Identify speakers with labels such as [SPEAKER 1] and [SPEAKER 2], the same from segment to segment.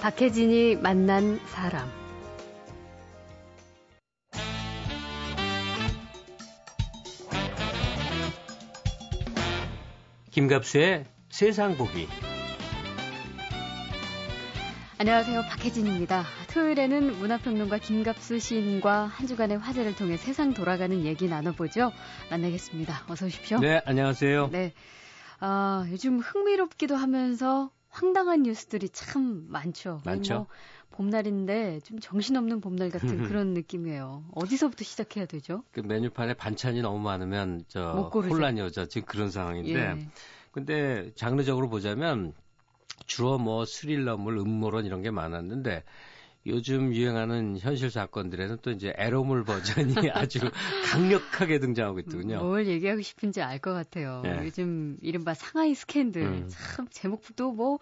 [SPEAKER 1] 박혜진이 만난 사람.
[SPEAKER 2] 김갑수의 세상 보기.
[SPEAKER 1] 안녕하세요. 박혜진입니다. 토요일에는 문화평론가 김갑수 시인과 한 주간의 화제를 통해 세상 돌아가는 얘기 나눠보죠. 만나겠습니다. 어서 오십시오.
[SPEAKER 2] 네, 안녕하세요.
[SPEAKER 1] 네. 아, 요즘 흥미롭기도 하면서 황당한 뉴스들이 참 많죠.
[SPEAKER 2] 많죠.
[SPEAKER 1] 뭐 봄날인데 좀 정신없는 봄날 같은 그런 느낌이에요. 어디서부터 시작해야 되죠?
[SPEAKER 2] 그 메뉴판에 반찬이 너무 많으면 저. 혼란이 오죠. 지금 그런 상황인데.
[SPEAKER 1] 예.
[SPEAKER 2] 근데 장르적으로 보자면 주로 뭐 스릴러물, 음모론 이런 게 많았는데 요즘 유행하는 현실 사건들에는 또 이제 에로물 버전이 아주 강력하게 등장하고 있더군요.
[SPEAKER 1] 뭘 얘기하고 싶은지 알 것 같아요.
[SPEAKER 2] 예.
[SPEAKER 1] 요즘 이른바 상하이 스캔들.
[SPEAKER 2] 음.
[SPEAKER 1] 참 제목도 뭐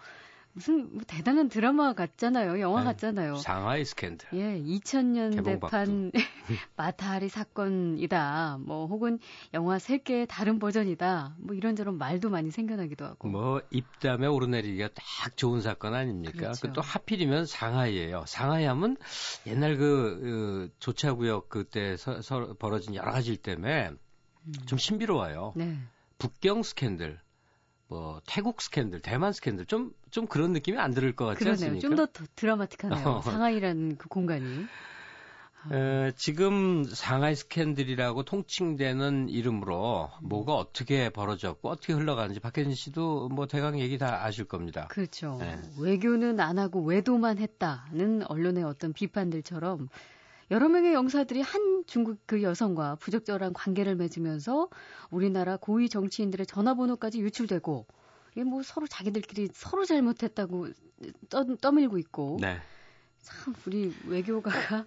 [SPEAKER 1] 무슨 뭐 대단한 드라마 같잖아요. 영화
[SPEAKER 2] 네.
[SPEAKER 1] 같잖아요.
[SPEAKER 2] 상하이 스캔들.
[SPEAKER 1] 예, 2000년대판
[SPEAKER 2] 개봉박도.
[SPEAKER 1] 마타리 사건이다. 뭐 혹은 영화 세계의 다른 버전이다. 뭐 이런저런 말도 많이 생겨나기도 하고.
[SPEAKER 2] 뭐 입담에 오르내리기가 딱 좋은 사건 아닙니까?
[SPEAKER 1] 그렇죠.
[SPEAKER 2] 그또 하필이면 상하이예요. 상하이 하면 옛날 그, 그 조차구역 그때 서, 서- 벌어진 여러 가지 일 때문에
[SPEAKER 1] 음.
[SPEAKER 2] 좀 신비로워요.
[SPEAKER 1] 네.
[SPEAKER 2] 북경 스캔들, 뭐 태국 스캔들, 대만 스캔들 좀 좀 그런 느낌이 안 들을 것 같지
[SPEAKER 1] 그러네요.
[SPEAKER 2] 않습니까?
[SPEAKER 1] 좀 더 드라마틱하네요.
[SPEAKER 2] 어.
[SPEAKER 1] 상하이라는 그 공간이.
[SPEAKER 2] 에, 지금 상하이 스캔들이라고 통칭되는 이름으로 뭐가 어떻게 벌어졌고 어떻게 흘러가는지 박혜진 씨도 뭐 대강 얘기 다 아실 겁니다.
[SPEAKER 1] 그렇죠.
[SPEAKER 2] 네.
[SPEAKER 1] 외교는 안 하고 외도만 했다는 언론의 어떤 비판들처럼 여러 명의 영사들이 한 중국 그 여성과 부적절한 관계를 맺으면서 우리나라 고위 정치인들의 전화번호까지 유출되고 이게 뭐 서로 자기들끼리 서로 잘못했다고 떠, 떠밀고 있고
[SPEAKER 2] 네.
[SPEAKER 1] 참 우리 외교가가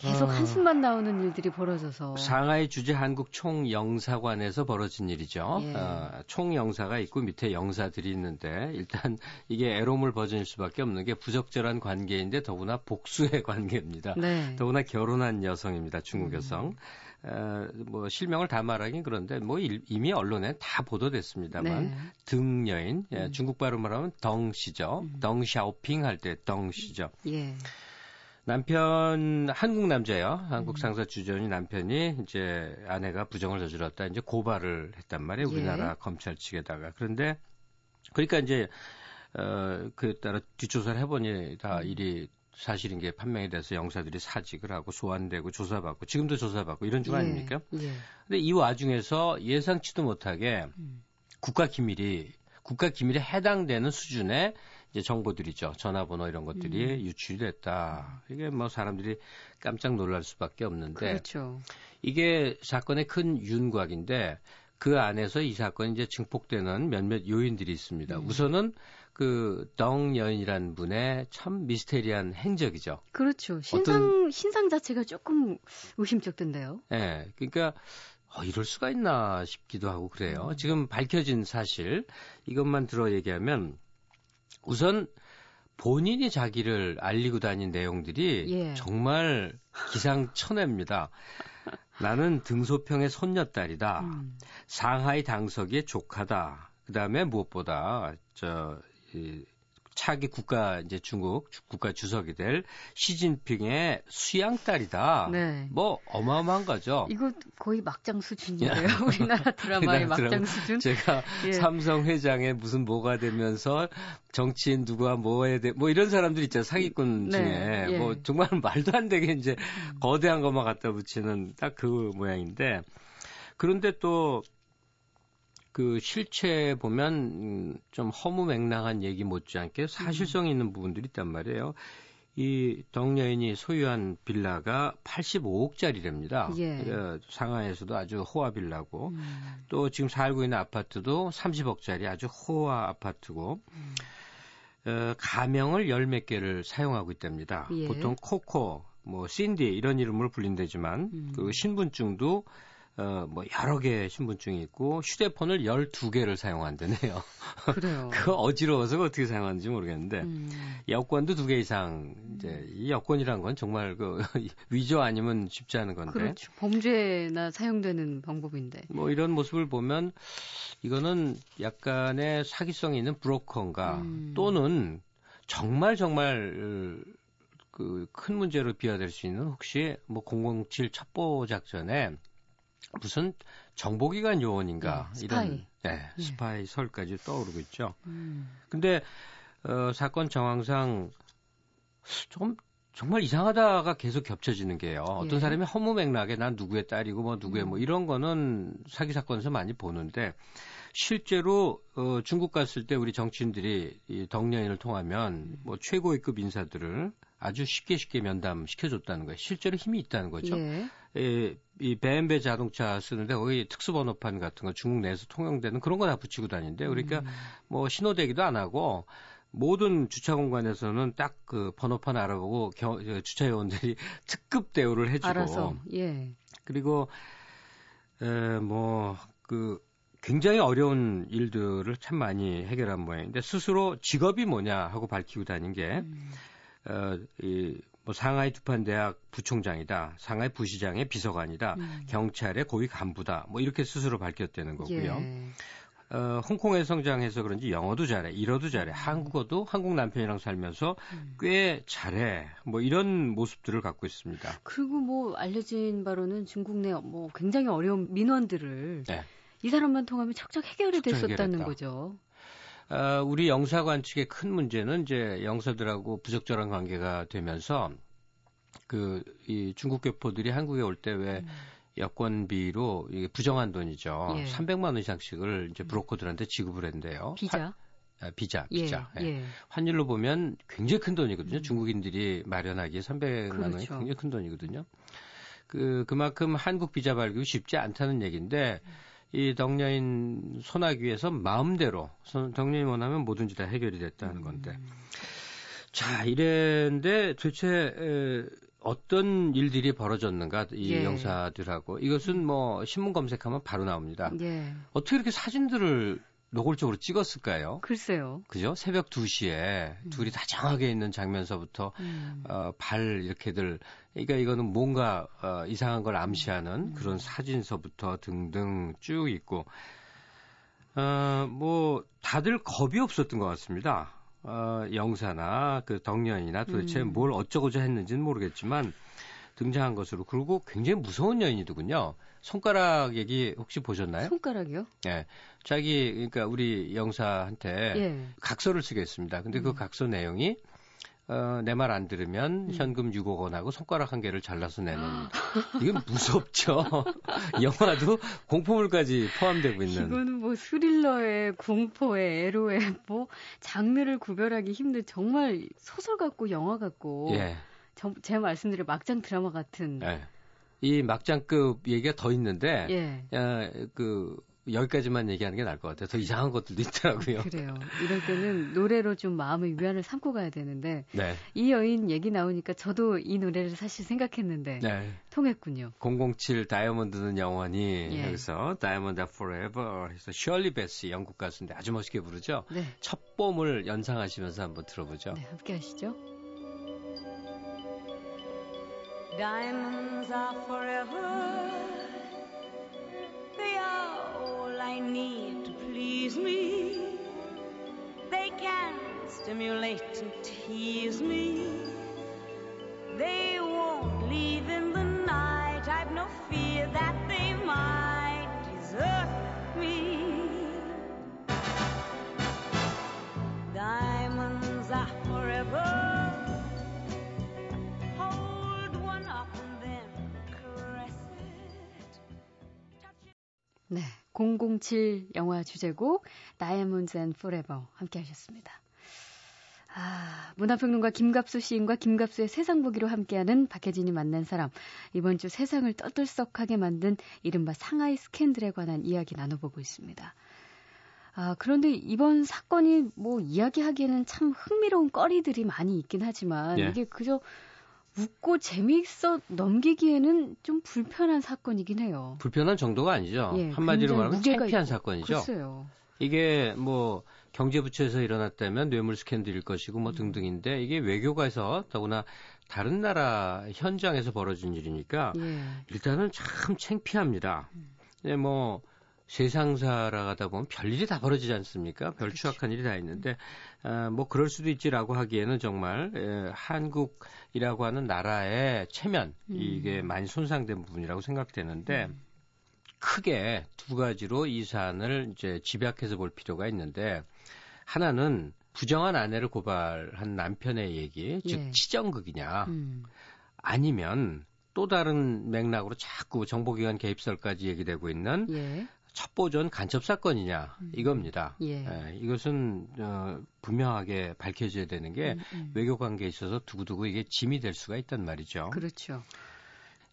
[SPEAKER 1] 계속
[SPEAKER 2] 아.
[SPEAKER 1] 한숨만 나오는 일들이 벌어져서
[SPEAKER 2] 상하이 주재 한국 총영사관에서 벌어진 일이죠.
[SPEAKER 1] 예.
[SPEAKER 2] 어, 총영사가 있고 밑에 영사들이 있는데 일단 이게 에로물 버전일 수밖에 없는 게 부적절한 관계인데 더구나 복수의 관계입니다.
[SPEAKER 1] 네.
[SPEAKER 2] 더구나 결혼한 여성입니다. 중국 여성.
[SPEAKER 1] 음.
[SPEAKER 2] 어, 뭐 실명을 다 말하긴 그런데 뭐 일- 이미 언론에 다 보도됐습니다만
[SPEAKER 1] 네.
[SPEAKER 2] 등여인 예,
[SPEAKER 1] 음.
[SPEAKER 2] 중국 발음으로 하면 덩씨죠. 덩샤오핑 할 때 덩씨죠.
[SPEAKER 1] 예.
[SPEAKER 2] 남편 한국 남자예요.
[SPEAKER 1] 음.
[SPEAKER 2] 한국 상사 주전이 남편이 이제 아내가 부정을 저질렀다 이제 고발을 했단 말이에요.
[SPEAKER 1] 예.
[SPEAKER 2] 우리나라 검찰 측에다가 그런데 그러니까 이제 어 그에 따라 뒷조사를 해보니 다 일이 사실인 게 판명이 돼서 영사들이 사직을 하고 소환되고 조사받고 지금도 조사받고 이런 중
[SPEAKER 1] 예.
[SPEAKER 2] 아닙니까?
[SPEAKER 1] 예.
[SPEAKER 2] 근데 이 와중에서 예상치도 못하게
[SPEAKER 1] 음.
[SPEAKER 2] 국가 기밀이 국가 기밀에 해당되는 수준의 이제 정보들이죠. 전화번호 이런 것들이
[SPEAKER 1] 음.
[SPEAKER 2] 유출이 됐다. 이게 뭐 사람들이 깜짝 놀랄 수밖에 없는데
[SPEAKER 1] 그렇죠.
[SPEAKER 2] 이게 사건의 큰 윤곽인데 그 안에서 이 사건이 이제 증폭되는 몇몇 요인들이 있습니다.
[SPEAKER 1] 음.
[SPEAKER 2] 우선은 그 덩 여인이라는 분의 참 미스테리한 행적이죠.
[SPEAKER 1] 그렇죠. 신상 신상 자체가 조금 의심쩍던데요.
[SPEAKER 2] 예. 그러니까 어, 이럴 수가 있나 싶기도 하고 그래요.
[SPEAKER 1] 음.
[SPEAKER 2] 지금 밝혀진 사실 이것만 들어 얘기하면 우선 본인이 자기를 알리고 다닌 내용들이
[SPEAKER 1] 예.
[SPEAKER 2] 정말 기상천외입니다. 나는 등소평의 손녀딸이다.
[SPEAKER 1] 음.
[SPEAKER 2] 상하이 당서기의 조카다. 그 다음에 무엇보다 저 이, 차기 국가 이제 중국 주- 국가 주석이 될 시진핑의 수양딸이다.
[SPEAKER 1] 네.
[SPEAKER 2] 뭐 어마어마한 거죠.
[SPEAKER 1] 이거 거의 막장 수준이에요. 우리나라 드라마의
[SPEAKER 2] 우리나라
[SPEAKER 1] 막장
[SPEAKER 2] 드라마.
[SPEAKER 1] 수준.
[SPEAKER 2] 제가
[SPEAKER 1] 예.
[SPEAKER 2] 삼성 회장에 무슨 뭐가 되면서 정치인 누구와 뭐 해야 돼, 뭐 이런 사람들 있잖아요. 사기꾼
[SPEAKER 1] 네,
[SPEAKER 2] 중에.
[SPEAKER 1] 예.
[SPEAKER 2] 뭐 정말 말도 안 되게 이제 거대한 것만 갖다 붙이는 딱 그 모양인데. 그런데 또 그 실체 보면 음, 좀 허무맹랑한 얘기 못지않게 사실성 있는 부분들이 있단 말이에요. 이 덕여인이 소유한 빌라가 85억짜리랍니다.
[SPEAKER 1] 예.
[SPEAKER 2] 상하이에서도 아주 호화 빌라고
[SPEAKER 1] 음.
[SPEAKER 2] 또 지금 살고 있는 아파트도 30억짜리 아주 호화 아파트고
[SPEAKER 1] 음.
[SPEAKER 2] 어, 가명을 열 몇 개를 사용하고 있답니다.
[SPEAKER 1] 예.
[SPEAKER 2] 보통 코코, 뭐 신디 이런 이름으로 불린다지만
[SPEAKER 1] 음.
[SPEAKER 2] 그 신분증도 어, 뭐 여러 개의 신분증이 있고 휴대폰을 12개를 사용한다네요.
[SPEAKER 1] 그래요.
[SPEAKER 2] 그거 어지러워서 어떻게 사용하는지 모르겠는데
[SPEAKER 1] 음.
[SPEAKER 2] 여권도 두 개 이상 이제 이 여권이란 건 정말 그 위조 아니면 쉽지 않은 건데
[SPEAKER 1] 그렇죠. 범죄나 사용되는 방법인데.
[SPEAKER 2] 뭐 이런 모습을 보면 이거는 약간의 사기성이 있는 브로커인가
[SPEAKER 1] 음.
[SPEAKER 2] 또는 정말 정말 그큰 문제로 비화될 수 있는 혹시 뭐 007 첩보 작전에 무슨 정보기관 요원인가
[SPEAKER 1] 네, 스파이.
[SPEAKER 2] 이런 네,
[SPEAKER 1] 네.
[SPEAKER 2] 스파이 설까지 떠오르고 있죠.
[SPEAKER 1] 음.
[SPEAKER 2] 근데 어, 사건 정황상 조금 정말 이상하다가 계속 겹쳐지는 게요. 어떤
[SPEAKER 1] 예.
[SPEAKER 2] 사람이 허무맹락에 난 누구의 딸이고 뭐 누구의 뭐
[SPEAKER 1] 음.
[SPEAKER 2] 이런 거는 사기 사건에서 많이 보는데 실제로 어, 중국 갔을 때 우리 정치인들이 이 덕여인을 통하면 뭐 최고위급 인사들을 아주 쉽게 쉽게 면담 시켜줬다는 거예요. 실제로 힘이 있다는 거죠.
[SPEAKER 1] 예.
[SPEAKER 2] 이, 이 BMW 자동차 쓰는데 거기 특수번호판 같은 거 중국 내에서 통용되는 그런 거 다 붙이고 다니는데 그러니까
[SPEAKER 1] 음.
[SPEAKER 2] 뭐 신호대기도 안 하고 모든 주차 공간에서는 딱 그 번호판 알아보고 겨, 저 주차 요원들이 특급 대우를 해주고
[SPEAKER 1] 알아서 예.
[SPEAKER 2] 그리고 에뭐그 굉장히 어려운 일들을 참 많이 해결한 모양인데 스스로 직업이 뭐냐 하고 밝히고 다닌 게
[SPEAKER 1] 음.
[SPEAKER 2] 어, 이, 뭐 상하이 두판대학 부총장이다, 상하이 부시장의 비서관이다,
[SPEAKER 1] 음.
[SPEAKER 2] 경찰의 고위 간부다, 뭐 이렇게 스스로 밝혔다는 거고요.
[SPEAKER 1] 예.
[SPEAKER 2] 어, 홍콩에 성장해서 그런지 영어도 잘해, 일어도 잘해, 한국어도 한국 남편이랑 살면서
[SPEAKER 1] 음.
[SPEAKER 2] 꽤 잘해, 뭐 이런 모습들을 갖고 있습니다.
[SPEAKER 1] 그리고 뭐 알려진 바로는 중국 내 뭐 굉장히 어려운 민원들을
[SPEAKER 2] 네.
[SPEAKER 1] 이 사람만 통하면 척척 해결이
[SPEAKER 2] 척척
[SPEAKER 1] 됐었다는
[SPEAKER 2] 해결했다.
[SPEAKER 1] 거죠.
[SPEAKER 2] 어, 우리 영사관 측의 큰 문제는 이제 영사들하고 부적절한 관계가 되면서 그 이 중국 교포들이 한국에 올 때왜
[SPEAKER 1] 음.
[SPEAKER 2] 여권비로 이게 부정한 돈이죠.
[SPEAKER 1] 예.
[SPEAKER 2] 300만 원 이상씩을 이제 브로커들한테 지급을 했는데요.
[SPEAKER 1] 비자.
[SPEAKER 2] 환- 아, 비자,
[SPEAKER 1] 예.
[SPEAKER 2] 비자. 예.
[SPEAKER 1] 예.
[SPEAKER 2] 환율로 보면 굉장히 큰 돈이거든요.
[SPEAKER 1] 음.
[SPEAKER 2] 중국인들이 마련하기에 300만 원이
[SPEAKER 1] 그렇죠.
[SPEAKER 2] 굉장히 큰 돈이거든요. 그 그만큼 한국 비자 발급이 쉽지 않다는 얘기인데 이 덕녀인 위해서 마음대로 손- 덕녀인 원하면 뭐든지 다 해결이 됐다는 건데.
[SPEAKER 1] 음.
[SPEAKER 2] 자, 이랬는데 도대체 에, 어떤 일들이 벌어졌는가 이
[SPEAKER 1] 예.
[SPEAKER 2] 영사들하고 이것은 뭐 신문 검색하면 바로 나옵니다.
[SPEAKER 1] 예.
[SPEAKER 2] 어떻게 이렇게 사진들을 노골적으로 찍었을까요?
[SPEAKER 1] 글쎄요.
[SPEAKER 2] 그죠? 새벽 2시에 둘이 다정하게 있는 장면서부터
[SPEAKER 1] 음.
[SPEAKER 2] 어, 발 이렇게들 그러니까 이거는 뭔가 어, 이상한 걸 암시하는 그런 사진서부터 등등 쭉 있고 어, 뭐 다들 겁이 없었던 것 같습니다. 어, 영사나 그 덕년이나 도대체
[SPEAKER 1] 음.
[SPEAKER 2] 뭘 어쩌고저 했는지는 모르겠지만 등장한 것으로 그리고 굉장히 무서운 여인이더군요. 손가락 얘기 혹시 보셨나요?
[SPEAKER 1] 손가락이요?
[SPEAKER 2] 예. 자기 그러니까 우리 영사한테
[SPEAKER 1] 예.
[SPEAKER 2] 각서를 쓰겠습니다. 근데 그
[SPEAKER 1] 음.
[SPEAKER 2] 각서 내용이 어, 내 말 안 들으면
[SPEAKER 1] 음.
[SPEAKER 2] 현금 6억 원하고 손가락 한 개를 잘라서 내는 이건 무섭죠. 영화도 공포물까지 포함되고 있는.
[SPEAKER 1] 이거는 뭐 스릴러에 공포에 에로에 뭐 장르를 구별하기 힘든 정말 소설 같고 영화 같고
[SPEAKER 2] 예.
[SPEAKER 1] 저- 제 말씀드린 막장 드라마 같은
[SPEAKER 2] 예. 이 막장급 얘기가 더 있는데
[SPEAKER 1] 예.
[SPEAKER 2] 어, 그 여기까지만 얘기하는 게 나을 것 같아요. 더 이상한 것들도 있더라고요.
[SPEAKER 1] 그래요. 이럴 때는 노래로 좀 마음의 위안을 삼고 가야 되는데
[SPEAKER 2] 네.
[SPEAKER 1] 이 여인 얘기 나오니까 저도 이 노래를 사실 생각했는데
[SPEAKER 2] 네.
[SPEAKER 1] 통했군요.
[SPEAKER 2] 007 다이아몬드는 영원히
[SPEAKER 1] 예.
[SPEAKER 2] 여기서 Diamond Forever 해서 셜리 배시 영국 가수인데 아주 멋있게 부르죠.
[SPEAKER 1] 네.
[SPEAKER 2] 첫 봄을 연상하시면서 한번 들어보죠.
[SPEAKER 1] 네, 함께 하시죠.
[SPEAKER 3] Diamonds are forever. They are all I need to please me. They can stimulate and tease me. They
[SPEAKER 1] 007 영화 주제곡 Diamonds and Forever 함께 하셨습니다. 아, 문화평론가 김갑수 시인과 김갑수의 세상 보기로 함께하는 박혜진이 만난 사람. 이번 주 세상을 떠들썩하게 만든 이른바 상하이 스캔들에 관한 이야기 나눠보고 있습니다. 아, 그런데 이번 사건이 뭐 이야기하기에는 참 흥미로운 거리들이 많이 있긴 하지만
[SPEAKER 2] 예.
[SPEAKER 1] 이게 그저 웃고 재미있어 넘기기에는 좀 불편한 사건이긴 해요.
[SPEAKER 2] 불편한 정도가 아니죠.
[SPEAKER 1] 예,
[SPEAKER 2] 한마디로 말하면 창피한
[SPEAKER 1] 있고.
[SPEAKER 2] 사건이죠.
[SPEAKER 1] 글쎄요.
[SPEAKER 2] 이게 뭐 경제부처에서 일어났다면 뇌물 스캔들일 것이고
[SPEAKER 1] 음.
[SPEAKER 2] 뭐 등등인데 이게 외교가에서 더구나 다른 나라 현장에서 벌어진 일이니까
[SPEAKER 1] 예.
[SPEAKER 2] 일단은 참 창피합니다. 네, 뭐 세상 살아가다 보면 별일이 다 벌어지지 않습니까? 별
[SPEAKER 1] 그렇죠.
[SPEAKER 2] 추악한 일이 다 있는데 아, 뭐 그럴 수도 있지라고 하기에는 정말 에, 한국이라고 하는 나라의 체면
[SPEAKER 1] 음.
[SPEAKER 2] 이게 많이 손상된 부분이라고 생각되는데
[SPEAKER 1] 음.
[SPEAKER 2] 크게 두 가지로 이 사안을 이제 집약해서 볼 필요가 있는데 하나는 부정한 아내를 고발한 남편의 얘기, 즉
[SPEAKER 1] 예.
[SPEAKER 2] 치정극이냐,
[SPEAKER 1] 음.
[SPEAKER 2] 아니면 또 다른 맥락으로 자꾸 정보기관 개입설까지 얘기되고 있는
[SPEAKER 1] 예.
[SPEAKER 2] 첩보전 간첩 사건이냐
[SPEAKER 1] 음.
[SPEAKER 2] 이겁니다.
[SPEAKER 1] 예.
[SPEAKER 2] 예, 이것은 어, 분명하게 밝혀져야 되는 게
[SPEAKER 1] 음, 음.
[SPEAKER 2] 외교 관계에 있어서 두고두고 이게 짐이 될 수가 있단 말이죠.
[SPEAKER 1] 그렇죠.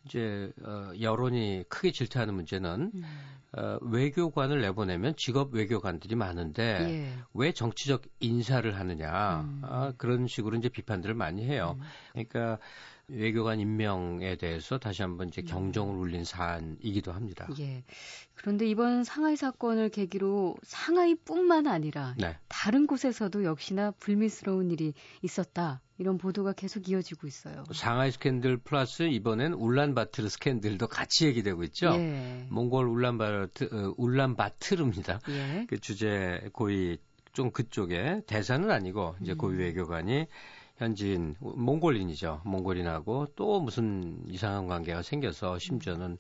[SPEAKER 2] 이제 어, 여론이 크게 질타하는 문제는
[SPEAKER 1] 음.
[SPEAKER 2] 어, 외교관을 내보내면 직업 외교관들이 많은데
[SPEAKER 1] 예.
[SPEAKER 2] 왜 정치적 인사를 하느냐
[SPEAKER 1] 음.
[SPEAKER 2] 아, 그런 식으로 이제 비판들을 많이 해요.
[SPEAKER 1] 음.
[SPEAKER 2] 그러니까 외교관 임명에 대해서 다시 한번 이제 경종을 울린 사안이기도 합니다.
[SPEAKER 1] 예. 그런데 이번 상하이 사건을 계기로 상하이뿐만 아니라
[SPEAKER 2] 네.
[SPEAKER 1] 다른 곳에서도 역시나 불미스러운 일이 있었다. 이런 보도가 계속 이어지고 있어요.
[SPEAKER 2] 상하이 스캔들 플러스 이번엔 울란바트르 스캔들도 같이 얘기되고 있죠.
[SPEAKER 1] 예.
[SPEAKER 2] 몽골 울란바트 어, 울란바트르입니다.
[SPEAKER 1] 예.
[SPEAKER 2] 그 주재 고위 좀 그쪽에 대사는 아니고 이제
[SPEAKER 1] 음.
[SPEAKER 2] 고위 외교관이 현지인 몽골인이죠. 몽골인하고 또 무슨 이상한 관계가 생겨서 심지어는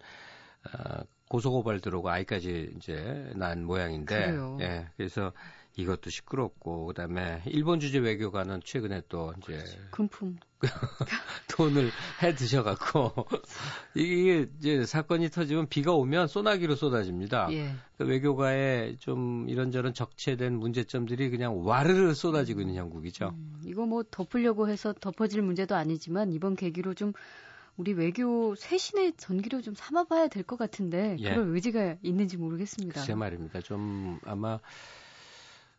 [SPEAKER 2] 어, 고소고발 들어오고 아이까지 이제 난 모양인데
[SPEAKER 1] 그래요.
[SPEAKER 2] 예. 그래서 이것도 시끄럽고 그다음에 일본 주재 외교관은 최근에 또 이제
[SPEAKER 1] 금품.
[SPEAKER 2] 돈을 해 드셔갖고 이게 이제 사건이 터지면 비가 오면 소나기로 쏟아집니다.
[SPEAKER 1] 예.
[SPEAKER 2] 그 외교가에 좀 이런저런 적체된 문제점들이 그냥 와르르 쏟아지고 있는 형국이죠.
[SPEAKER 1] 음, 이거 뭐 덮으려고 해서 덮어질 문제도 아니지만 이번 계기로 좀 우리 외교 쇄신의 전기로 좀 삼아봐야 될 것 같은데
[SPEAKER 2] 예.
[SPEAKER 1] 그럴 의지가 있는지 모르겠습니다.
[SPEAKER 2] 글쎄 말입니다. 좀 아마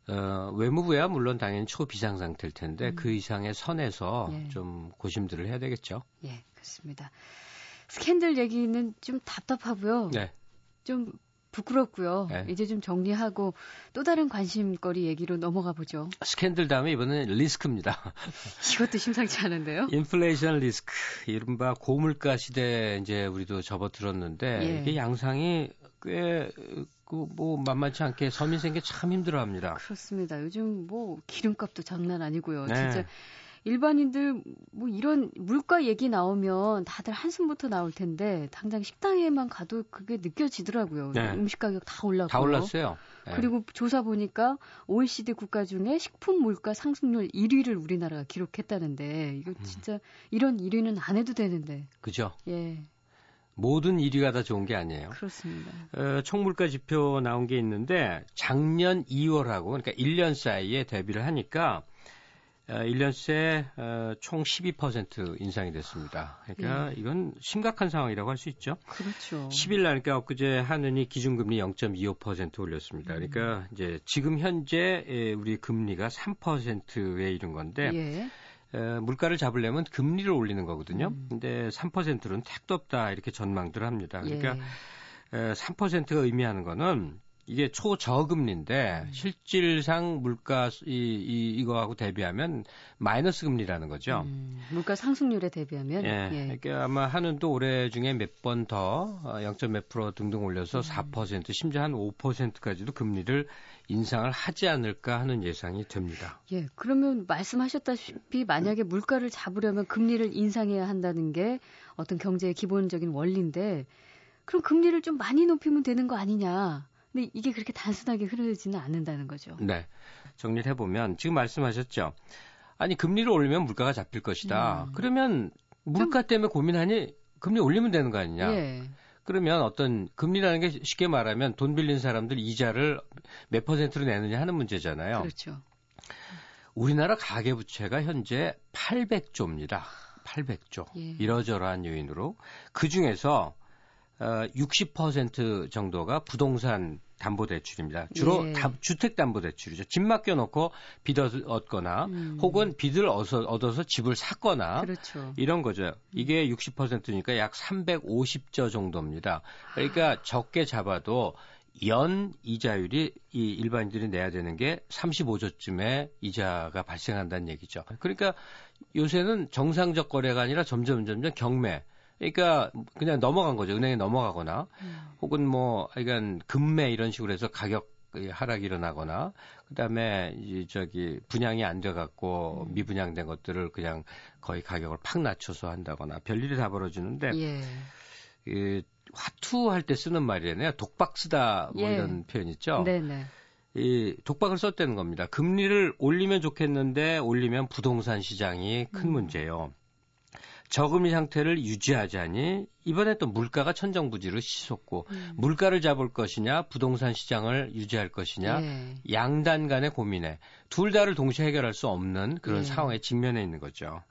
[SPEAKER 2] 어, 외무부야 물론 당연히 초비상 상태일 텐데
[SPEAKER 1] 음.
[SPEAKER 2] 그 이상의 선에서
[SPEAKER 1] 예.
[SPEAKER 2] 좀 고심들을 해야 되겠죠.
[SPEAKER 1] 예, 그렇습니다. 스캔들 얘기는 좀 답답하고요.
[SPEAKER 2] 네.
[SPEAKER 1] 좀 부끄럽고요.
[SPEAKER 2] 네.
[SPEAKER 1] 이제 좀 정리하고 또 다른 관심거리 얘기로 넘어가 보죠.
[SPEAKER 2] 스캔들 다음에 이번엔 리스크입니다.
[SPEAKER 1] 이것도 심상치 않은데요.
[SPEAKER 2] 인플레이션 리스크, 이른바 고물가 시대에 이제 우리도 접어들었는데
[SPEAKER 1] 예.
[SPEAKER 2] 이게 양상이 꽤 그뭐 만만치 않게 서민 생계 참 힘들어합니다.
[SPEAKER 1] 그렇습니다. 요즘 뭐 기름값도 장난 아니고요.
[SPEAKER 2] 네.
[SPEAKER 1] 진짜 일반인들 뭐 이런 물가 얘기 나오면 다들 한숨부터 나올 텐데 당장 식당에만 가도 그게 느껴지더라고요.
[SPEAKER 2] 네.
[SPEAKER 1] 음식 가격 다 올랐고.
[SPEAKER 2] 다 올랐어요. 예.
[SPEAKER 1] 그리고 조사 보니까 OECD 국가 중에 식품 물가 상승률 1위를 우리나라가 기록했다는데 이거
[SPEAKER 2] 음.
[SPEAKER 1] 진짜 이런 1위는 안 해도 되는데.
[SPEAKER 2] 그죠?
[SPEAKER 1] 예.
[SPEAKER 2] 모든 1위가 다 좋은 게 아니에요.
[SPEAKER 1] 그렇습니다.
[SPEAKER 2] 어, 총물가 지표 나온 게 있는데 작년 2월하고 그러니까 1년 사이에 대비를 하니까 어, 1년 새 어, 총12% 인상이 됐습니다. 그러니까 이건 심각한 상황이라고 할 수 있죠.
[SPEAKER 1] 그렇죠.
[SPEAKER 2] 10일 날 그러니까 엊그제 하느니 기준금리 0.25% 올렸습니다. 그러니까 이제 지금 현재 에, 우리 금리가 3%에 이른 건데
[SPEAKER 1] 예.
[SPEAKER 2] 에, 물가를 잡으려면 금리를 올리는 거거든요.
[SPEAKER 1] 음.
[SPEAKER 2] 근데 3%는 택도 없다 이렇게 전망들을 합니다. 그러니까
[SPEAKER 1] 예.
[SPEAKER 2] 에, 3%가 의미하는 거는 이게 초저금리인데
[SPEAKER 1] 음.
[SPEAKER 2] 실질상 물가 이, 이 이거하고 대비하면 마이너스 금리라는 거죠.
[SPEAKER 1] 음, 물가 상승률에 대비하면
[SPEAKER 2] 예,
[SPEAKER 1] 예.
[SPEAKER 2] 그러니까 아마 한은도 올해 중에 몇 번 더 0. 몇 프로 등등 올려서
[SPEAKER 1] 음.
[SPEAKER 2] 4% 심지어 한 5%까지도 금리를 인상을 하지 않을까 하는 예상이 됩니다.
[SPEAKER 1] 예, 그러면 말씀하셨다시피 만약에 물가를 잡으려면 금리를 인상해야 한다는 게 어떤 경제의 기본적인 원리인데 그럼 금리를 좀 많이 높이면 되는 거 아니냐. 근데 이게 그렇게 단순하게 흐르지는 않는다는 거죠.
[SPEAKER 2] 네. 정리를 해보면 지금 말씀하셨죠. 아니 금리를 올리면 물가가 잡힐 것이다.
[SPEAKER 1] 음.
[SPEAKER 2] 그러면 물가 때문에 고민하니 금리 올리면 되는 거 아니냐.
[SPEAKER 1] 예.
[SPEAKER 2] 그러면 어떤 금리라는 게 쉽게 말하면 돈 빌린 사람들 이자를 몇 퍼센트로 내느냐 하는 문제잖아요.
[SPEAKER 1] 그렇죠.
[SPEAKER 2] 우리나라 가계부채가 현재 800조입니다. 800조.
[SPEAKER 1] 예.
[SPEAKER 2] 이러저러한 요인으로 그 중에서 어, 60% 정도가 부동산 담보대출입니다. 주로
[SPEAKER 1] 예.
[SPEAKER 2] 다- 주택담보대출이죠. 집 맡겨놓고 빚 얻- 얻거나
[SPEAKER 1] 음.
[SPEAKER 2] 혹은 빚을 얻어서, 얻어서 집을 샀거나
[SPEAKER 1] 그렇죠.
[SPEAKER 2] 이런 거죠. 이게 60%니까 약 350조 정도입니다. 그러니까 적게 잡아도 연 이자율이 이 일반인들이 내야 되는 게 35조쯤에 이자가 발생한다는 얘기죠. 그러니까 요새는 정상적 거래가 아니라 점점 점점 경매 그러니까 그냥 넘어간 거죠. 은행에 넘어가거나
[SPEAKER 1] 음.
[SPEAKER 2] 혹은 뭐 그러니까 금매 이런 식으로 해서 가격 하락이 일어나거나 그다음에 이 저기 분양이 안 돼 갖고
[SPEAKER 1] 음.
[SPEAKER 2] 미분양된 것들을 그냥 거의 가격을 팍 낮춰서 한다거나 별일이 다 벌어지는데
[SPEAKER 1] 예.
[SPEAKER 2] 이 화투할 때 쓰는 말이잖아요. 독박 쓰다 뭐
[SPEAKER 1] 예.
[SPEAKER 2] 이런 표현 있죠.
[SPEAKER 1] 네네.
[SPEAKER 2] 이 독박을 썼다는 겁니다. 금리를 올리면 좋겠는데 올리면 부동산 시장이 큰
[SPEAKER 1] 음.
[SPEAKER 2] 문제요. 저금리 상태를 유지하자니 이번에 또 물가가 천정부지로 치솟고
[SPEAKER 1] 음.
[SPEAKER 2] 물가를 잡을 것이냐 부동산 시장을 유지할 것이냐
[SPEAKER 1] 예.
[SPEAKER 2] 양단 간의 고민에 둘 다를 동시에 해결할 수 없는 그런
[SPEAKER 1] 예.
[SPEAKER 2] 상황에 직면해 있는 거죠.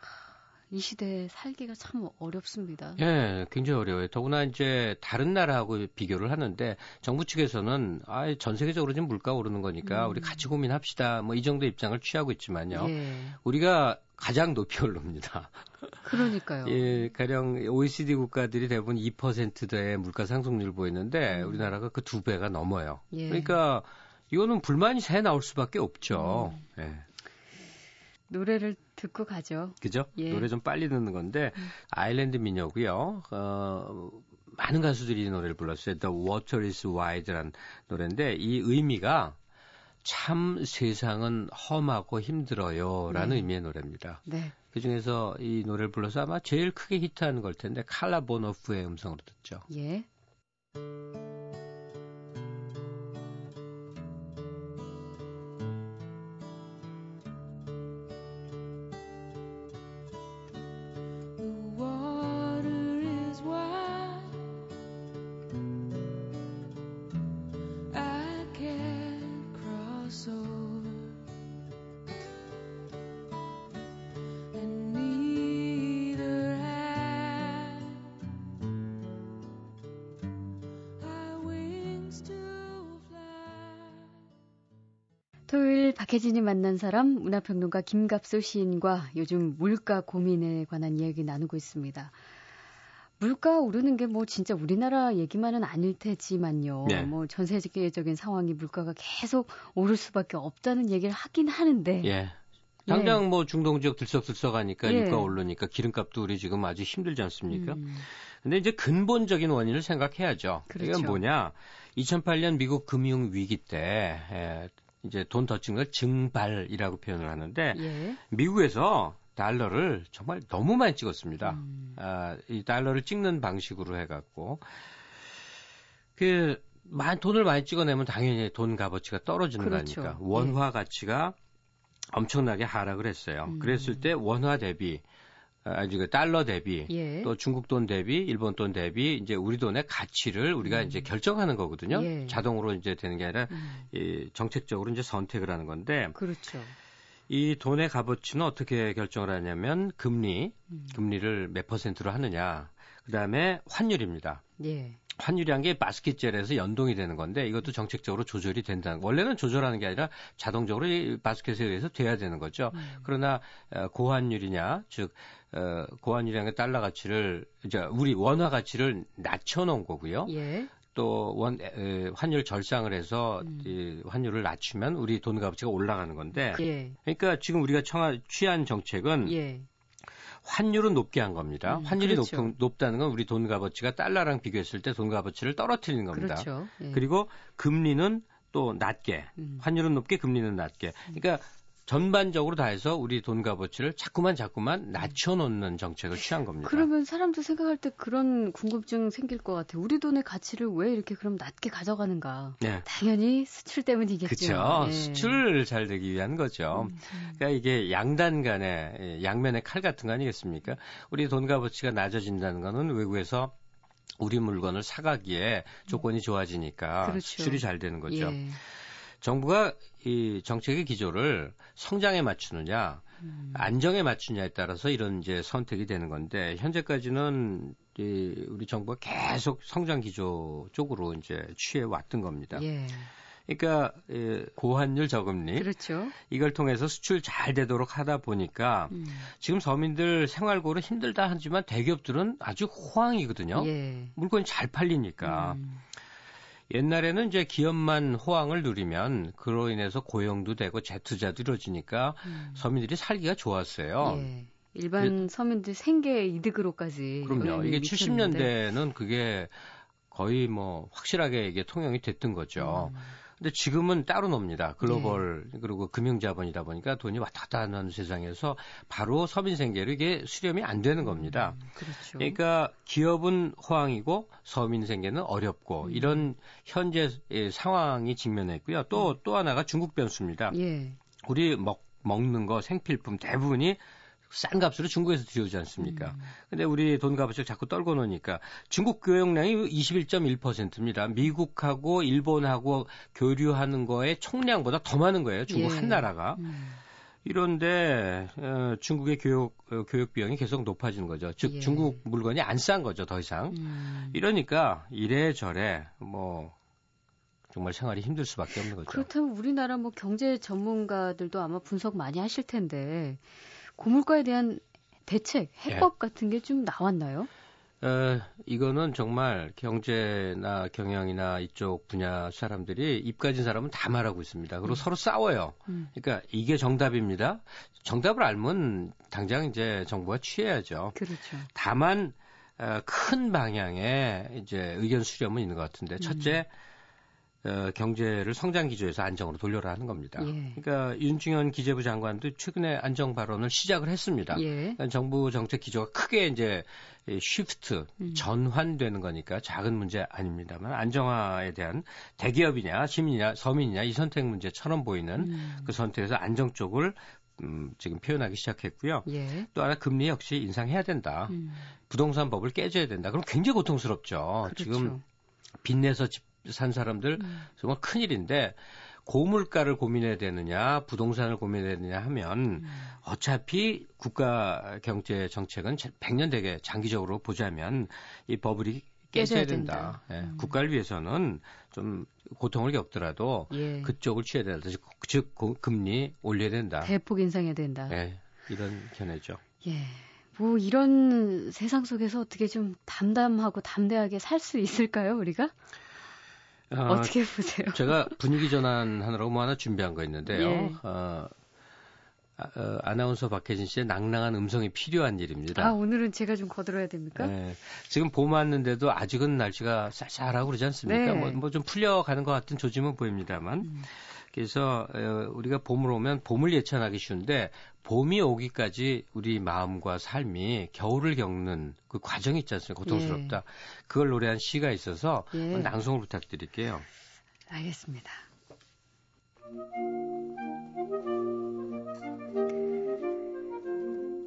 [SPEAKER 1] 이 시대에 살기가 참 어렵습니다.
[SPEAKER 2] 예, 굉장히 어려워요. 더구나 이제 다른 나라하고 비교를 하는데 정부 측에서는 아, 전 세계적으로 지금 물가 오르는 거니까
[SPEAKER 1] 음.
[SPEAKER 2] 우리 같이 고민합시다. 뭐 이 정도 입장을 취하고 있지만요.
[SPEAKER 1] 예.
[SPEAKER 2] 우리가 가장 높이 오릅니다.
[SPEAKER 1] 그러니까요.
[SPEAKER 2] 예, 가령 OECD 국가들이 대부분 2%대의 물가 상승률을 보이는데
[SPEAKER 1] 음.
[SPEAKER 2] 우리나라가 그 두 배가 넘어요.
[SPEAKER 1] 예.
[SPEAKER 2] 그러니까 이거는 불만이 새 나올 수밖에 없죠.
[SPEAKER 1] 음.
[SPEAKER 2] 예.
[SPEAKER 1] 노래를 듣고 가죠.
[SPEAKER 2] 그죠?
[SPEAKER 1] 예.
[SPEAKER 2] 노래 좀 빨리 듣는 건데
[SPEAKER 1] 음.
[SPEAKER 2] 아일랜드 민요고요. 어, 많은 가수들이 이 노래를 불렀어요. The Water is Wide란 노래인데 이 의미가 참 세상은 험하고 힘들어요라는
[SPEAKER 1] 네.
[SPEAKER 2] 의미의 노래입니다.
[SPEAKER 1] 네.
[SPEAKER 2] 그 중에서 이 노래를 불러서 아마 제일 크게 히트하는 걸 텐데 칼라 보노프의 음성으로 듣죠.
[SPEAKER 1] 예. 토요일 박혜진이 만난 사람 문화평론가 김갑소 시인과 요즘 물가 고민에 관한 이야기 나누고 있습니다. 물가 오르는 게 뭐 진짜 우리나라 얘기만은 아닐 테지만요.
[SPEAKER 2] 네.
[SPEAKER 1] 뭐전 세계적인 상황이 물가가 계속 오를 수밖에 없다는 얘기를 하긴 하는데
[SPEAKER 2] 예. 당장 뭐 중동 지역 들썩들썩하니까
[SPEAKER 1] 예.
[SPEAKER 2] 유가 오르니까 기름값도 우리 지금 아주 힘들지 않습니까?
[SPEAKER 1] 음,
[SPEAKER 2] 근데 이제 근본적인 원인을 생각해야죠.
[SPEAKER 1] 그렇죠.
[SPEAKER 2] 이건 뭐냐? 2008년 미국 금융 위기 때 에, 이제 돈걸 증발이라고 표현을 하는데
[SPEAKER 1] 예.
[SPEAKER 2] 미국에서 달러를 정말 너무 많이 찍었습니다.
[SPEAKER 1] 음,
[SPEAKER 2] 아, 이 달러를 찍는 방식으로 해갖고 그 많이 돈을 많이 찍어내면 당연히 돈 값어치가 떨어지는
[SPEAKER 1] 그렇죠.
[SPEAKER 2] 거니까 원화 가치가 엄청나게 하락을 했어요.
[SPEAKER 1] 음.
[SPEAKER 2] 그랬을 때 원화 대비 아주 그 달러 대비
[SPEAKER 1] 예.
[SPEAKER 2] 또 중국 돈 대비 일본 돈 대비 이제 우리 돈의 가치를 우리가
[SPEAKER 1] 음.
[SPEAKER 2] 이제 결정하는 거거든요.
[SPEAKER 1] 예.
[SPEAKER 2] 자동으로 이제 되는 게 아니라
[SPEAKER 1] 음,
[SPEAKER 2] 이 정책적으로 이제 선택을 하는 건데
[SPEAKER 1] 그렇죠.
[SPEAKER 2] 이 돈의 값어치는 어떻게 결정을 하냐면 금리,
[SPEAKER 1] 음,
[SPEAKER 2] 금리를 몇 퍼센트로 하느냐. 그다음에 환율입니다.
[SPEAKER 1] 예.
[SPEAKER 2] 환율이란 게 바스켓젤에서 연동이 되는 건데 이것도 정책적으로 조절이 된다는 원래는 조절하는 게 아니라 자동적으로 이 바스켓에 의해서 돼야 되는 거죠.
[SPEAKER 1] 음,
[SPEAKER 2] 그러나 어, 고환율이냐 즉 어, 고환율이라는 게 달러 가치를 이제 우리 원화 가치를 낮춰 놓은 거고요.
[SPEAKER 1] 예.
[SPEAKER 2] 또원 환율 절상을 해서
[SPEAKER 1] 음.
[SPEAKER 2] 이 환율을 낮추면 우리 돈 값어치가 올라가는 건데
[SPEAKER 1] 예.
[SPEAKER 2] 그러니까 지금 우리가 청하, 취한 정책은
[SPEAKER 1] 예.
[SPEAKER 2] 환율은 높게 한 겁니다.
[SPEAKER 1] 음,
[SPEAKER 2] 환율이
[SPEAKER 1] 그렇죠.
[SPEAKER 2] 높은, 높다는 건 우리 돈 값어치가 달러랑 비교했을 때 돈 값어치를 떨어뜨리는 겁니다.
[SPEAKER 1] 그렇죠. 예.
[SPEAKER 2] 그리고 금리는 또 낮게,
[SPEAKER 1] 음.
[SPEAKER 2] 환율은 높게, 금리는 낮게. 그러니까 전반적으로 다 해서 우리 돈 값어치를 자꾸만 자꾸만 낮춰놓는 정책을 취한 겁니다.
[SPEAKER 1] 그러면 사람들 생각할 때 그런 궁금증 생길 것 같아요. 우리 돈의 가치를 왜 이렇게 그럼 낮게 가져가는가?
[SPEAKER 2] 네.
[SPEAKER 1] 당연히 수출 때문이겠죠.
[SPEAKER 2] 그렇죠.
[SPEAKER 1] 예.
[SPEAKER 2] 수출 잘 되기 위한 거죠.
[SPEAKER 1] 음,
[SPEAKER 2] 그러니까 이게 양단 간의 예, 양면의 칼 같은 거 아니겠습니까? 우리 돈 값어치가 낮아진다는 거는 외국에서 우리 물건을 사가기에 조건이 좋아지니까
[SPEAKER 1] 그렇죠.
[SPEAKER 2] 수출이 잘 되는 거죠.
[SPEAKER 1] 예.
[SPEAKER 2] 정부가 이 정책의 기조를 성장에 맞추느냐,
[SPEAKER 1] 음.
[SPEAKER 2] 안정에 맞추냐에 따라서 이런 이제 선택이 되는 건데 현재까지는 이 우리 정부가 계속 성장 기조 쪽으로 이제 취해 왔던 겁니다.
[SPEAKER 1] 예.
[SPEAKER 2] 그러니까 예, 고환율 저금리
[SPEAKER 1] 그렇죠.
[SPEAKER 2] 이걸 통해서 수출 잘 되도록 하다 보니까
[SPEAKER 1] 음.
[SPEAKER 2] 지금 서민들 생활고는 힘들다 하지만 대기업들은 아주 호황이거든요.
[SPEAKER 1] 예.
[SPEAKER 2] 물건이 잘 팔리니까.
[SPEAKER 1] 음.
[SPEAKER 2] 옛날에는 이제 기업만 호황을 누리면 그로 인해서 고용도 되고 재투자도 이루어지니까
[SPEAKER 1] 음.
[SPEAKER 2] 서민들이 살기가 좋았어요.
[SPEAKER 1] 예. 일반 서민들 생계 이득으로까지
[SPEAKER 2] 그럼요. 이게
[SPEAKER 1] 미쳤는데.
[SPEAKER 2] 70년대는 그게 거의 뭐 확실하게 이게 통용이 됐던 거죠.
[SPEAKER 1] 음.
[SPEAKER 2] 근데 지금은 따로 놉니다. 글로벌 그리고 금융자본이다 보니까 돈이 왔다 갔다 하는 세상에서 바로 서민 생계로 이게 수렴이 안 되는 겁니다.
[SPEAKER 1] 음, 그렇죠.
[SPEAKER 2] 그러니까 기업은 호황이고 서민 생계는 어렵고
[SPEAKER 1] 음.
[SPEAKER 2] 이런 현재 의 상황이 직면했고요. 또또 하나가 중국 변수입니다.
[SPEAKER 1] 예.
[SPEAKER 2] 우리 먹 먹는 거 생필품 대부분이 싼 값으로 중국에서 들여오지 않습니까?
[SPEAKER 1] 음.
[SPEAKER 2] 근데 우리 돈 값을 자꾸 떨고 노니까 중국 교역량이 21.1%입니다. 미국하고 일본하고 교류하는 거의 총량보다 더 많은 거예요. 중국
[SPEAKER 1] 예.
[SPEAKER 2] 한 나라가.
[SPEAKER 1] 음.
[SPEAKER 2] 이런데 어, 중국의 교육 어, 교육 비용이 계속 높아지는 거죠. 즉
[SPEAKER 1] 예.
[SPEAKER 2] 중국 물건이 안 싼 거죠, 더 이상.
[SPEAKER 1] 음.
[SPEAKER 2] 이러니까 이래저래 뭐 정말 생활이 힘들 수밖에 없는 거죠.
[SPEAKER 1] 그렇다면 우리나라 뭐 경제 전문가들도 아마 분석 많이 하실 텐데 고물가에 대한 대책,
[SPEAKER 2] 예.
[SPEAKER 1] 해법 같은 게 좀 나왔나요?
[SPEAKER 2] 어, 이거는 정말 경제나 경영이나 이쪽 분야 사람들이 입 가진 사람은 다 말하고 있습니다. 그리고 서로 싸워요.
[SPEAKER 1] 음.
[SPEAKER 2] 그러니까 이게 정답입니다. 정답을 알면 당장 이제 정부가 취해야죠.
[SPEAKER 1] 그렇죠.
[SPEAKER 2] 다만 어, 큰 방향에 이제 의견 수렴은 있는 것 같은데 첫째 어, 경제를 성장 기조에서 안정으로 돌려라 하는 겁니다.
[SPEAKER 1] 예.
[SPEAKER 2] 그러니까 윤중현 기재부 장관도 최근에 안정 발언을 시작을 했습니다.
[SPEAKER 1] 예.
[SPEAKER 2] 그러니까 정부 정책 기조가 크게 이제 이 쉬프트
[SPEAKER 1] 음.
[SPEAKER 2] 전환되는 거니까 작은 문제 아닙니다만 안정화에 대한 대기업이냐 시민이냐 서민이냐 이 선택 문제처럼 보이는
[SPEAKER 1] 음.
[SPEAKER 2] 그 선택에서 안정 쪽을 음, 지금 표현하기 시작했고요.
[SPEAKER 1] 예.
[SPEAKER 2] 또 하나 금리 역시 인상해야 된다.
[SPEAKER 1] 음.
[SPEAKER 2] 부동산 법을 깨줘야 된다. 그럼 굉장히 고통스럽죠.
[SPEAKER 1] 그렇죠.
[SPEAKER 2] 지금 빚내서 집 산 사람들
[SPEAKER 1] 음.
[SPEAKER 2] 정말 큰일인데 고물가를 고민해야 되느냐 부동산을 고민해야 되느냐 하면
[SPEAKER 1] 음.
[SPEAKER 2] 어차피 국가 경제 정책은 100년 되게 장기적으로 보자면 이 버블이 깨져야
[SPEAKER 1] 깨져야
[SPEAKER 2] 된다.
[SPEAKER 1] 된다.
[SPEAKER 2] 예,
[SPEAKER 1] 음.
[SPEAKER 2] 국가를 위해서는 좀 고통을 겪더라도
[SPEAKER 1] 예.
[SPEAKER 2] 그쪽을 취해야 된다. 즉, 즉 고- 금리 올려야 된다.
[SPEAKER 1] 대폭 인상해야 된다.
[SPEAKER 2] 예, 이런 견해죠.
[SPEAKER 1] 예. 뭐 이런 세상 속에서 어떻게 좀 담담하고 담대하게 살 수 있을까요, 우리가?
[SPEAKER 2] 어,
[SPEAKER 1] 어떻게 보세요?
[SPEAKER 2] 제가 분위기 전환하느라고 뭐 하나 준비한 거 있는데요.
[SPEAKER 1] 예.
[SPEAKER 2] 어, 아, 어, 아나운서 박혜진 씨의 낭낭한 음성이 필요한 일입니다.
[SPEAKER 1] 아, 오늘은 제가 좀 거들어야 됩니까?
[SPEAKER 2] 예. 지금 봄 왔는데도 아직은 날씨가 쌀쌀하고 그러지 않습니까?
[SPEAKER 1] 네.
[SPEAKER 2] 뭐좀 풀려가는 것 같은 조짐은 보입니다만.
[SPEAKER 1] 음.
[SPEAKER 2] 그래서 어, 우리가 봄을 오면 봄을 예찬하기 쉬운데 봄이 오기까지 우리 마음과 삶이 겨울을 겪는 그 과정이 있지 않습니까? 고통스럽다. 그걸 노래한 시가 있어서
[SPEAKER 1] 예.
[SPEAKER 2] 낭송을 부탁드릴게요.
[SPEAKER 1] 알겠습니다.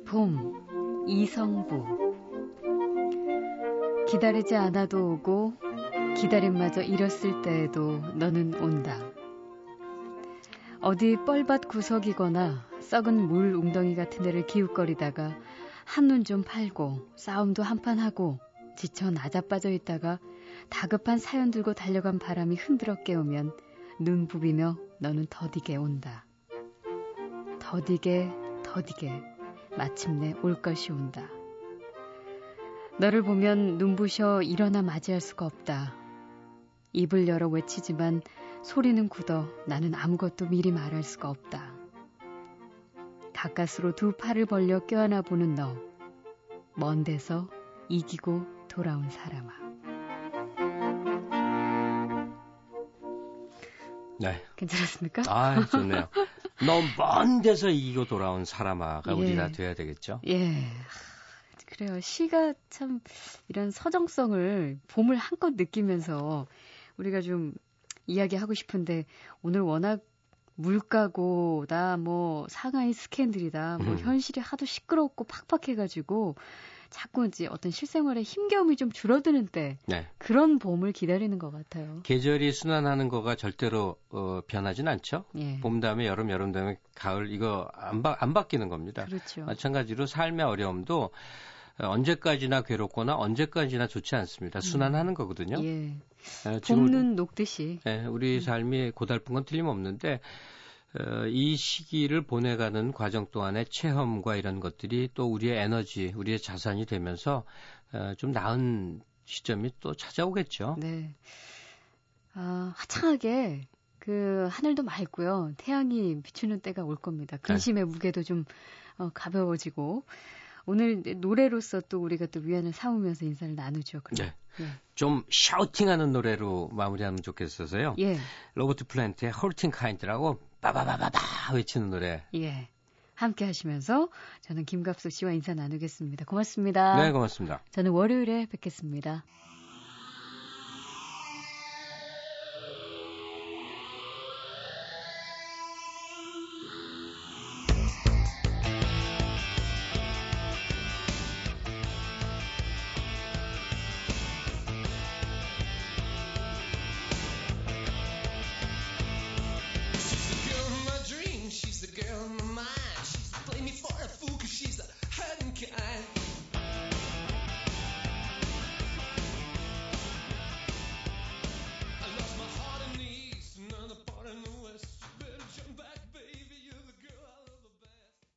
[SPEAKER 1] 봄, 이성부. 기다리지 않아도 오고, 기다림마저 잃었을 때에도 너는 온다. 어디 뻘밭 구석이거나 썩은 물 웅덩이 같은 데를 기웃거리다가 한눈 좀 팔고 싸움도 한판 하고 지쳐 나자빠져 있다가 다급한 사연 들고 달려간 바람이 흔들어 깨우면 눈 부비며 너는 더디게 온다. 더디게 더디게 마침내 올 것이 온다. 너를 보면 눈부셔 일어나 맞이할 수가 없다. 입을 열어 외치지만 소리는 굳어 나는 아무것도 미리 말할 수가 없다. 가까스로 두 팔을 벌려 껴안아 보는 너. 먼 데서 이기고 돌아온 사람아.
[SPEAKER 2] 네.
[SPEAKER 1] 괜찮았습니까?
[SPEAKER 2] 아, 좋네요. 너무 먼 데서 이기고 돌아온 사람아가
[SPEAKER 1] 예.
[SPEAKER 2] 우리가 돼야 되겠죠.
[SPEAKER 1] 예. 하, 그래요. 시가 참 이런 서정성을 봄을 한껏 느끼면서 우리가 좀 이야기하고 싶은데 오늘 워낙 물가고다 뭐 상하이 스캔들이다 뭐
[SPEAKER 2] 음.
[SPEAKER 1] 현실이 하도 시끄럽고 팍팍해가지고 자꾸 이제 어떤 실생활의 힘겨움이 좀 줄어드는 때
[SPEAKER 2] 네.
[SPEAKER 1] 그런 봄을 기다리는 것 같아요.
[SPEAKER 2] 계절이 순환하는 거가 절대로 어, 변하진 않죠.
[SPEAKER 1] 예.
[SPEAKER 2] 봄 다음에 여름, 여름 다음에 가을 이거 안, 바, 안 바뀌는 겁니다.
[SPEAKER 1] 그렇죠.
[SPEAKER 2] 마찬가지로 삶의 어려움도 어, 언제까지나 괴롭거나 언제까지나 좋지 않습니다. 순환하는 거거든요.
[SPEAKER 1] 예.
[SPEAKER 2] 어, 지금
[SPEAKER 1] 봄눈 녹듯이
[SPEAKER 2] 예, 우리 삶이 고달픈 건 틀림없는데 어, 이 시기를 보내가는 과정 동안의 체험과 이런 것들이 또 우리의 에너지, 우리의 자산이 되면서 어, 좀 나은 시점이 또 찾아오겠죠.
[SPEAKER 1] 네. 아, 화창하게 그 하늘도 맑고요. 태양이 비추는 때가 올 겁니다. 근심의 무게도 좀 어, 가벼워지고 오늘 노래로서 또 우리가 또 위안을 삼으면서 인사를 나누죠. 그럼.
[SPEAKER 2] 네.
[SPEAKER 1] 예.
[SPEAKER 2] 좀 shouting하는 노래로 마무리하면 좋겠어서요.
[SPEAKER 1] 예.
[SPEAKER 2] 로버트 플랜트의 Hurting Kind라고 빠바바바바 외치는 노래.
[SPEAKER 1] 예. 함께 하시면서 저는 김갑수 씨와 인사 나누겠습니다. 고맙습니다.
[SPEAKER 2] 네, 고맙습니다.
[SPEAKER 1] 저는 월요일에 뵙겠습니다.